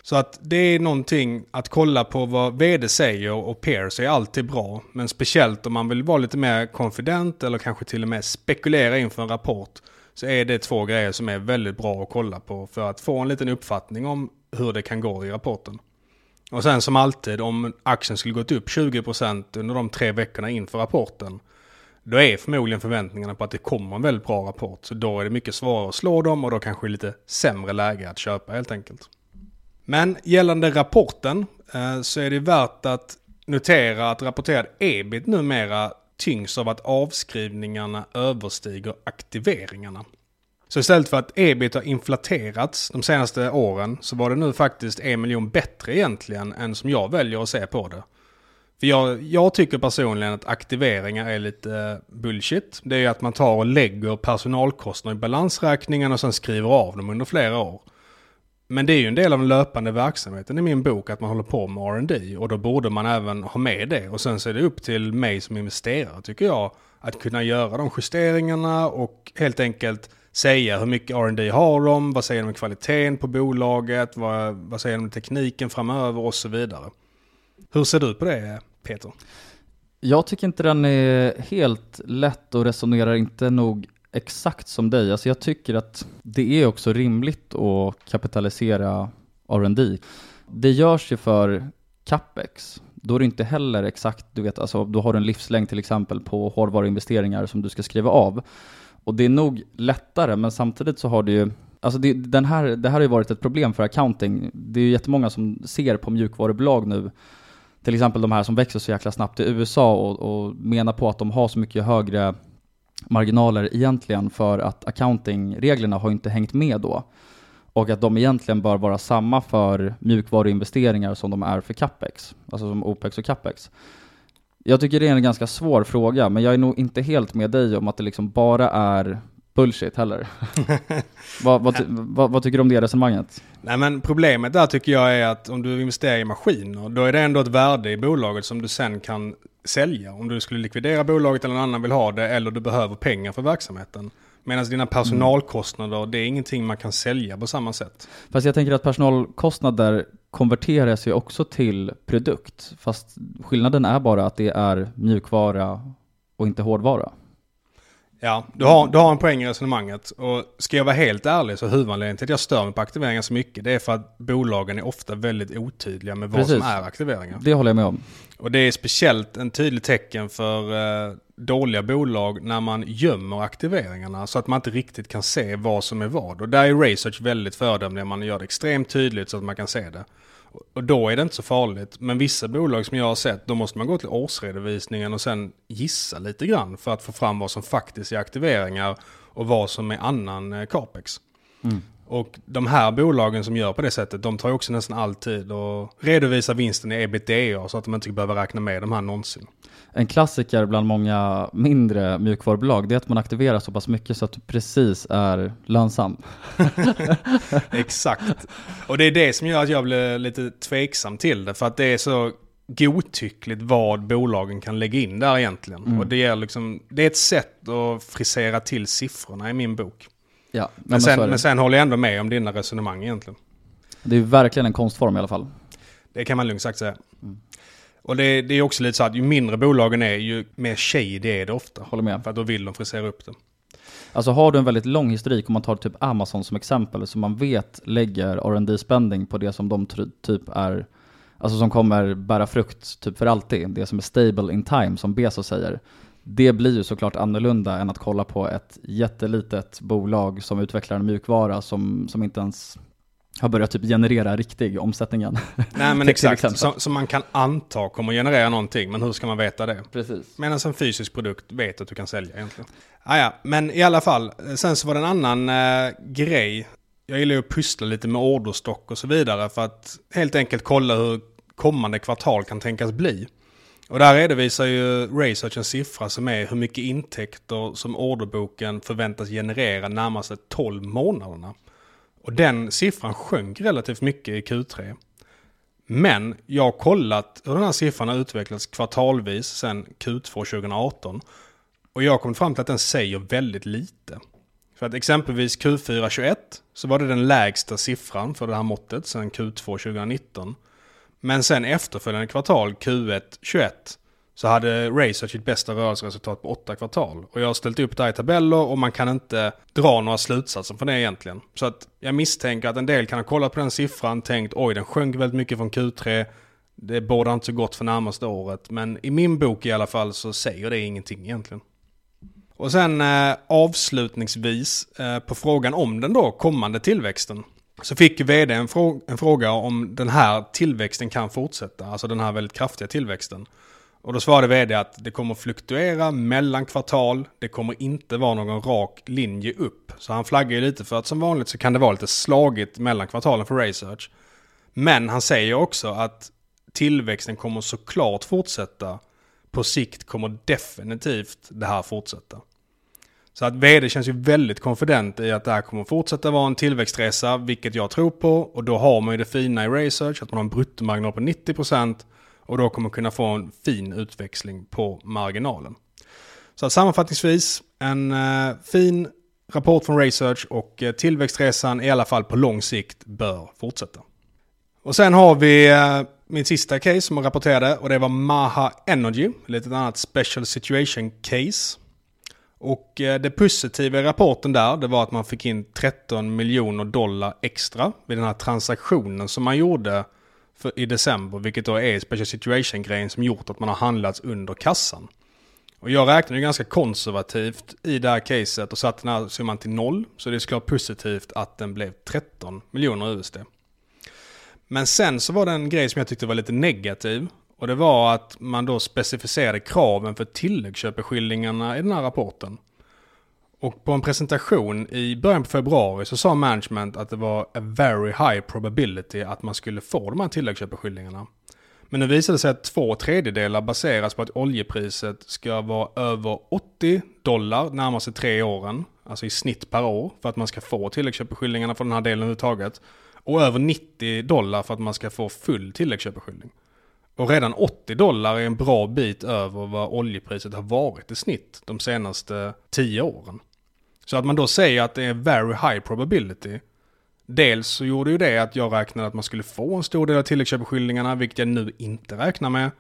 Så att det är någonting att kolla på vad vd säger och peers är alltid bra. Men speciellt om man vill vara lite mer konfident eller kanske till och med spekulera inför en rapport så är det två grejer som är väldigt bra att kolla på för att få en liten uppfattning om hur det kan gå i rapporten. Och sen som alltid, om aktien skulle gått upp 20% under de tre veckorna inför rapporten, då är förmodligen förväntningarna på att det kommer en väldigt bra rapport. Så då är det mycket svårare att slå dem och då kanske lite sämre läge att köpa helt enkelt. Men gällande rapporten eh, så är det värt att notera att rapporterad ebit numera tyngs av att avskrivningarna överstiger aktiveringarna. Så istället för att ebit har inflaterats de senaste åren så var det nu faktiskt en miljon bättre egentligen än som jag väljer att se på det. För jag, jag tycker personligen att aktiveringar är lite eh, bullshit. Det är att man tar och lägger personalkostnader i balansräkningen och sen skriver av dem under flera år. Men det är ju en del av den löpande verksamheten i min bok att man håller på med R&D och då borde man även ha med det. Och sen så är det upp till mig som investerare tycker jag att kunna göra de justeringarna och helt enkelt säga hur mycket R&D har de, vad säger de om kvaliteten på bolaget, vad, vad säger de om tekniken framöver och så vidare. Hur ser du på det Peter? Jag tycker inte den är helt lätt och resonerar inte nog exakt som dig. Alltså jag tycker att det är också rimligt att kapitalisera R&D. Det görs ju för capex. Då är det inte heller exakt, du vet, alltså då har du en livslängd till exempel på hårdvaruinvesteringar som du ska skriva av. Och det är nog lättare, men samtidigt så har du ju Alltså det, den här, det här har ju varit ett problem för accounting. Det är ju jättemånga som ser på mjukvarubolag nu, till exempel de här som växer så jäkla snabbt i USA och, och menar på att de har så mycket högre marginaler egentligen för att accountingreglerna har inte hängt med då. Och att de egentligen bör vara samma för mjukvaruinvesteringar som de är för capex, alltså som OPEX och capex. Jag tycker det är en ganska svår fråga, men jag är nog inte helt med dig om att det liksom bara är bullshit heller. [LAUGHS] vad, vad, vad, vad, tycker du om det resonemanget? Nej men problemet där tycker jag är att om du investerar i maskiner, då är det ändå ett värde i bolaget som du sen kan sälja. Om du skulle likvidera bolaget eller någon annan vill ha det, eller du behöver pengar för verksamheten. Medan dina personalkostnader, det är ingenting man kan sälja på samma sätt. Fast jag tänker att personalkostnader konverteras ju också till produkt. Fast skillnaden är bara att det är mjukvara och inte hårdvara. Ja, du har, du har en poäng i resonemanget. Och ska jag vara helt ärlig så huvudanledningen till att jag stör mig på aktiveringar så mycket det är för att bolagen är ofta väldigt otydliga med vad Precis. som är aktiveringar. Det håller jag med om. Och det är speciellt en tydlig tecken för eh, dåliga bolag när man gömmer aktiveringarna så att man inte riktigt kan se vad som är vad. Och där är Research väldigt föredömliga, man gör det extremt tydligt så att man kan se det. Och då är det inte så farligt. Men vissa bolag som jag har sett, då måste man gå till årsredovisningen och sen gissa lite grann för att få fram vad som faktiskt är aktiveringar och vad som är annan eh, capex. Mm. Och de här bolagen som gör på det sättet, de tar ju också nästan alltid och redovisar vinsten i ebitda så att de inte behöver räkna med de här någonsin. En klassiker bland många mindre mjukvarubolag, det är att man aktiverar så pass mycket så att du precis är lönsam. [LAUGHS] Exakt. Och det är det som gör att jag blir lite tveksam till det, för att det är så godtyckligt vad bolagen kan lägga in där egentligen. Mm. Och det är, liksom, det är ett sätt att frisera till siffrorna i min bok. Ja, men, men, sen, men sen håller jag ändå med om dina resonemang egentligen. Det är verkligen en konstform i alla fall. Det kan man lugnt sagt säga. Mm. Och det, det, är också lite så att ju mindre bolagen är, ju mer shady är det ofta. Håller med. För att då vill de frisera upp det. Alltså har du en väldigt lång historik, om man tar typ Amazon som exempel, som man vet lägger rd spending på det som de typ är, alltså som kommer bära frukt typ för alltid, det som är stable in time, som Bezos säger. Det blir ju såklart annorlunda än att kolla på ett jättelitet bolag som utvecklar en mjukvara som, som inte ens har börjat typ generera riktig omsättningen. Nej men [LAUGHS] exakt, som, som, man kan anta kommer generera någonting, men hur ska man veta det? Precis. Medan en fysisk produkt vet att du kan sälja egentligen. Ah, ja, men i alla fall, sen så var det en annan äh, grej. Jag gillar ju att pussla lite med orderstock och så vidare för att helt enkelt kolla hur kommande kvartal kan tänkas bli. Och där redovisar ju Research en siffra som är hur mycket intäkter som orderboken förväntas generera närmaste 12 månaderna. Och den siffran sjönk relativt mycket i Q3. Men jag har kollat hur den här siffran har utvecklats kvartalvis sedan Q2 2018. Och jag har kommit fram till att den säger väldigt lite. För att exempelvis Q4 21 så var det den lägsta siffran för det här måttet sedan Q2 2019. Men sen efterföljande kvartal Q1 21 så hade Razer sitt bästa rörelseresultat på åtta kvartal. Och jag har ställt upp det här i tabeller och man kan inte dra några slutsatser från det egentligen. Så att jag misstänker att en del kan ha kollat på den siffran, tänkt oj den sjönk väldigt mycket från Q3. Det bådar inte så gott för närmaste året. Men i min bok i alla fall så säger det ingenting egentligen. Och sen eh, avslutningsvis eh, på frågan om den då kommande tillväxten. Så fick vd en, frå en fråga om den här tillväxten kan fortsätta. Alltså den här väldigt kraftiga tillväxten. Och då svarade vd att det kommer fluktuera mellan kvartal. Det kommer inte vara någon rak linje upp. Så han flaggar ju lite för att som vanligt så kan det vara lite slagigt mellan kvartalen för Research. Men han säger också att tillväxten kommer såklart fortsätta. På sikt kommer definitivt det här fortsätta. Så att vd känns ju väldigt konfident i att det här kommer fortsätta vara en tillväxtresa, vilket jag tror på. Och då har man ju det fina i Research, att man har en bruttomarginal på 90% och då kommer man kunna få en fin utväxling på marginalen. Så sammanfattningsvis, en eh, fin rapport från Research och eh, tillväxtresan i alla fall på lång sikt bör fortsätta. Och sen har vi eh, min sista case som jag rapporterade och det var Maha Energy, lite annat special situation case. Och eh, det positiva i rapporten där, det var att man fick in 13 miljoner dollar extra vid den här transaktionen som man gjorde för, i december, vilket då är special situation-grejen som gjort att man har handlats under kassan. Och jag räknade ju ganska konservativt i det här caset och satte den här summan till noll. Så det är såklart positivt att den blev 13 miljoner USD. Men sen så var det en grej som jag tyckte var lite negativ. Och det var att man då specificerade kraven för tilläggsköpeskillingarna i den här rapporten. Och på en presentation i början på februari så sa management att det var a very high probability att man skulle få de här tilläggsköpeskillingarna. Men nu visade det sig att två tredjedelar baseras på att oljepriset ska vara över 80 dollar närmaste tre åren. Alltså i snitt per år för att man ska få tilläggsköpeskillingarna för den här delen överhuvudtaget. Och över 90 dollar för att man ska få full tilläggsköpeskilling. Och redan 80 dollar är en bra bit över vad oljepriset har varit i snitt de senaste 10 åren. Så att man då säger att det är very high probability. Dels så gjorde ju det att jag räknade att man skulle få en stor del av tilläggsköpeskillingarna, vilket jag nu inte räknar med.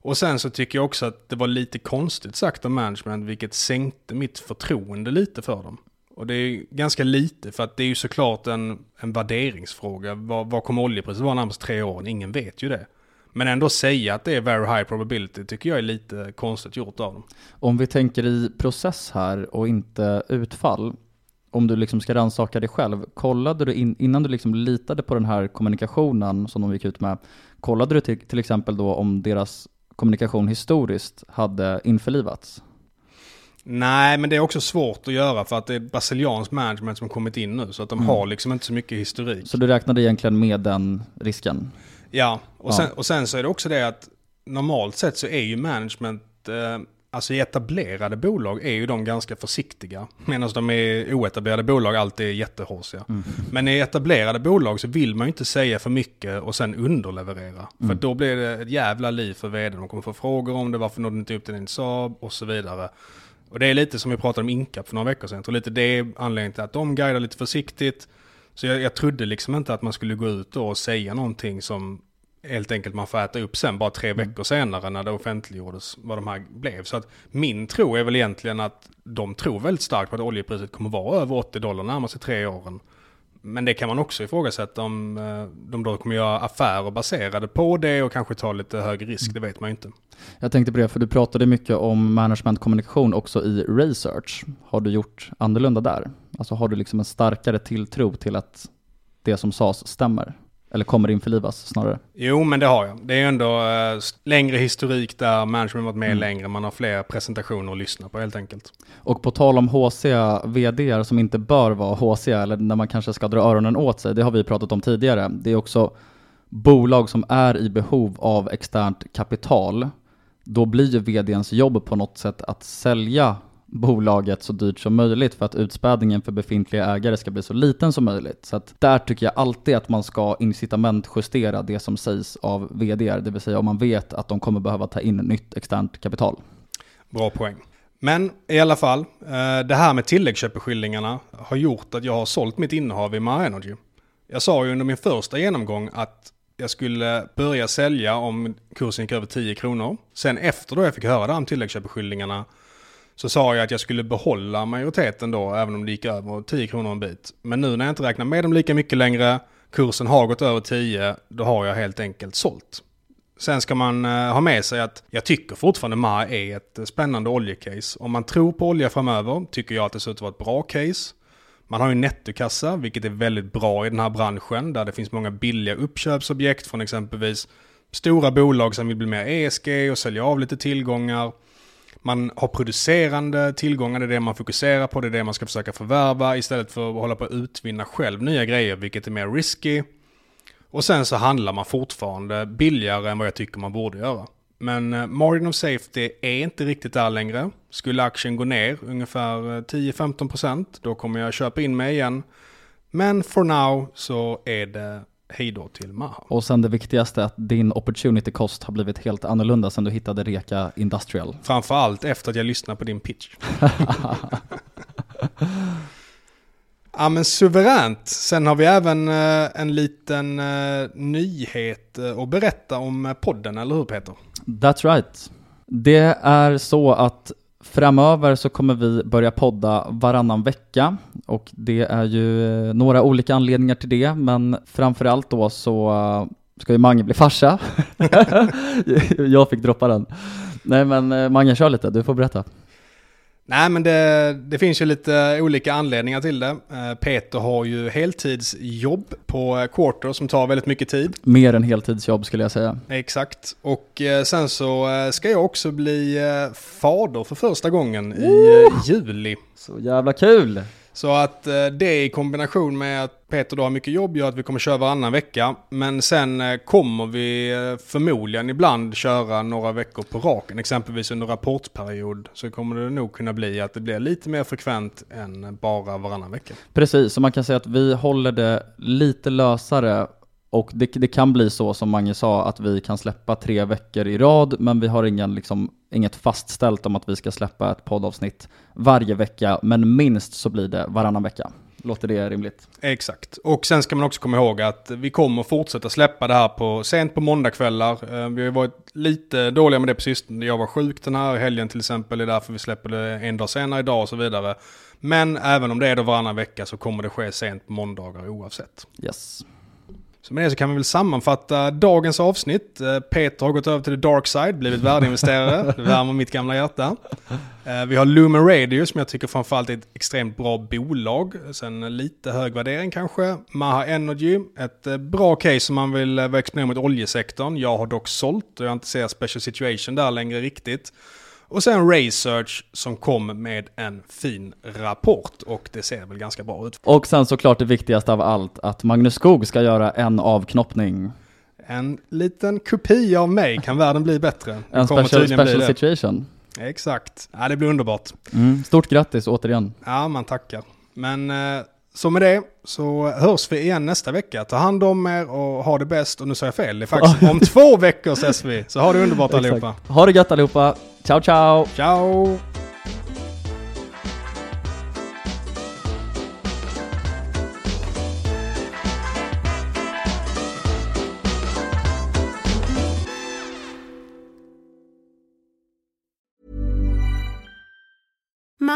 Och sen så tycker jag också att det var lite konstigt sagt av management, vilket sänkte mitt förtroende lite för dem. Och det är ganska lite, för att det är ju såklart en, en värderingsfråga. Vad, vad kommer oljepriset vara närmast tre åren? Ingen vet ju det. Men ändå säga att det är very high probability tycker jag är lite konstigt gjort av dem. Om vi tänker i process här och inte utfall, om du liksom ska rannsaka dig själv, kollade du in, innan du liksom litade på den här kommunikationen som de gick ut med, kollade du till, till exempel då om deras kommunikation historiskt hade införlivats? Nej, men det är också svårt att göra för att det är brasiliansk management som kommit in nu. Så att de mm. har liksom inte så mycket historik. Så du räknade egentligen med den risken? Ja, och, ja. Sen, och sen så är det också det att normalt sett så är ju management, eh, alltså i etablerade bolag är ju de ganska försiktiga. Medan de i oetablerade bolag alltid är jättehåsiga. Mm. Men i etablerade bolag så vill man ju inte säga för mycket och sen underleverera. Mm. För då blir det ett jävla liv för vd. De kommer få frågor om det, varför nådde inte upp till din Saab och så vidare. Och det är lite som vi pratade om Incap för några veckor sedan. Jag tror lite det är anledningen till att de guidar lite försiktigt. Så jag, jag trodde liksom inte att man skulle gå ut och säga någonting som helt enkelt man får äta upp sen bara tre mm. veckor senare när det offentliggjordes vad de här blev. Så att min tro är väl egentligen att de tror väldigt starkt på att oljepriset kommer vara över 80 dollar närmaste tre åren. Men det kan man också ifrågasätta om eh, de då kommer göra affärer baserade på det och kanske ta lite högre risk, det vet man ju inte. Jag tänkte på det, för du pratade mycket om managementkommunikation också i research. Har du gjort annorlunda där? Alltså har du liksom en starkare tilltro till att det som sades stämmer? Eller kommer införlivas snarare? Jo, men det har jag. Det är ändå äh, längre historik där management varit med mm. längre. Man har fler presentationer att lyssna på helt enkelt. Och på tal om HC, vd som inte bör vara HC, eller när man kanske ska dra öronen åt sig, det har vi pratat om tidigare. Det är också bolag som är i behov av externt kapital. Då blir ju vdns jobb på något sätt att sälja bolaget så dyrt som möjligt för att utspädningen för befintliga ägare ska bli så liten som möjligt. Så att där tycker jag alltid att man ska incitamentjustera det som sägs av vdr. det vill säga om man vet att de kommer behöva ta in nytt externt kapital. Bra poäng. Men i alla fall, eh, det här med tilläggsköpeskillingarna har gjort att jag har sålt mitt innehav i Mara Energy. Jag sa ju under min första genomgång att jag skulle börja sälja om kursen gick över 10 kronor. Sen efter då jag fick höra det här om tilläggsköpeskillingarna så sa jag att jag skulle behålla majoriteten då, även om det gick över 10 kronor en bit. Men nu när jag inte räknar med dem lika mycket längre, kursen har gått över 10, då har jag helt enkelt sålt. Sen ska man eh, ha med sig att jag tycker fortfarande MA är ett eh, spännande oljecase. Om man tror på olja framöver tycker jag att det ser ut att vara ett bra case. Man har ju nettokassa, vilket är väldigt bra i den här branschen, där det finns många billiga uppköpsobjekt från exempelvis stora bolag som vill bli mer ESG och sälja av lite tillgångar. Man har producerande tillgångar, det är det man fokuserar på, det är det man ska försöka förvärva istället för att hålla på att utvinna själv nya grejer, vilket är mer risky. Och sen så handlar man fortfarande billigare än vad jag tycker man borde göra. Men eh, margin of safety är inte riktigt där längre. Skulle aktien gå ner ungefär eh, 10-15% då kommer jag köpa in mig igen. Men for now så är det hej då till Maha. Och sen det viktigaste, att din opportunity cost har blivit helt annorlunda sen du hittade Reka Industrial. Framförallt efter att jag lyssnade på din pitch. [LAUGHS] ja men suveränt. Sen har vi även uh, en liten uh, nyhet uh, att berätta om podden, eller hur Peter? That's right. Det är så att Framöver så kommer vi börja podda varannan vecka och det är ju eh, några olika anledningar till det men framförallt då så eh, ska ju Mange bli farsa. [LAUGHS] jag fick droppa den. Nej men eh, Mange, kör lite, du får berätta. Nej men det, det finns ju lite olika anledningar till det. Eh, Peter har ju heltidsjobb på eh, Quarter som tar väldigt mycket tid. Mer än heltidsjobb skulle jag säga. Exakt. Och sen så ska jag också bli fader för första gången i juli. Så jävla kul! Så att eh, det i kombination med att Peter då har mycket jobb gör att vi kommer köra varannan vecka. Men sen eh, kommer vi eh, förmodligen ibland köra några veckor på raken. Exempelvis under rapportperiod så kommer det nog kunna bli att det blir lite mer frekvent än bara varannan vecka. Precis, så man kan säga att vi håller det lite lösare och det, det, kan bli så som Mange sa att vi kan släppa tre veckor i rad men vi har ingen, liksom, inget fastställt om att vi ska släppa ett poddavsnitt varje vecka men minst så blir det varannan vecka. Låter det rimligt? Exakt. Och sen ska man också komma ihåg att vi kommer fortsätta släppa det här på sent på måndagkvällar. Eh, vi har varit lite dåliga med det på sistone. Jag var sjuk den här helgen till exempel. Det är därför vi släpper det en dag senare idag och så vidare. Men även om det är då varannan vecka så kommer det ske sent på måndagar oavsett. Yes. Så med det så kan vi väl sammanfatta dagens avsnitt. Eh, Peter har gått över till the dark side, blivit värdeinvesterare. Det värmer mitt gamla hjärta. Eh, vi har Lumen Radio som jag tycker framförallt är ett extremt bra bolag. Sen lite hög värdering kanske. Maha Energy, ett eh, bra case om man vill vara exponerad mot oljesektorn. Jag har dock sålt och jag inte ser special situation där längre riktigt. Och sen Research som kom med en fin rapport och det ser väl ganska bra ut. Och sen såklart det viktigaste av allt, att Magnus Skog ska göra en avknoppning. En liten kopia av mig, kan världen bli bättre? En special, special situation. Exakt, ja, det blir underbart. Mm, stort grattis återigen. Ja, man tackar. Men eh, så med det så hörs vi igen nästa vecka. Ta hand om er och ha det bäst. Och nu sa jag fel, det är faktiskt om två veckor ses vi. Så ha det underbart [LAUGHS] allihopa. Ha det gött allihopa. Ciao ciao! Ciao!